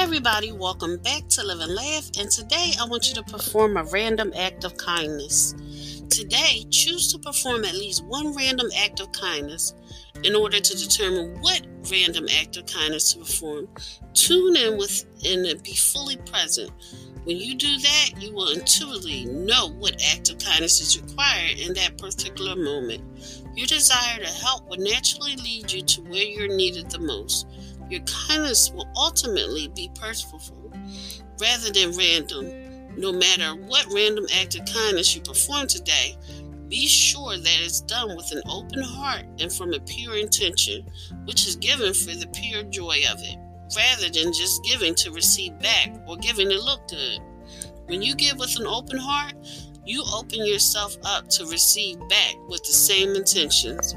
everybody, welcome back to Live and Laugh. And today I want you to perform a random act of kindness. Today, choose to perform at least one random act of kindness. In order to determine what random act of kindness to perform, tune in with and be fully present. When you do that, you will intuitively know what act of kindness is required in that particular moment. Your desire to help will naturally lead you to where you're needed the most. Your kindness will ultimately be purposeful rather than random. No matter what random act of kindness you perform today, be sure that it's done with an open heart and from a pure intention, which is given for the pure joy of it, rather than just giving to receive back or giving to look good. When you give with an open heart, you open yourself up to receive back with the same intentions.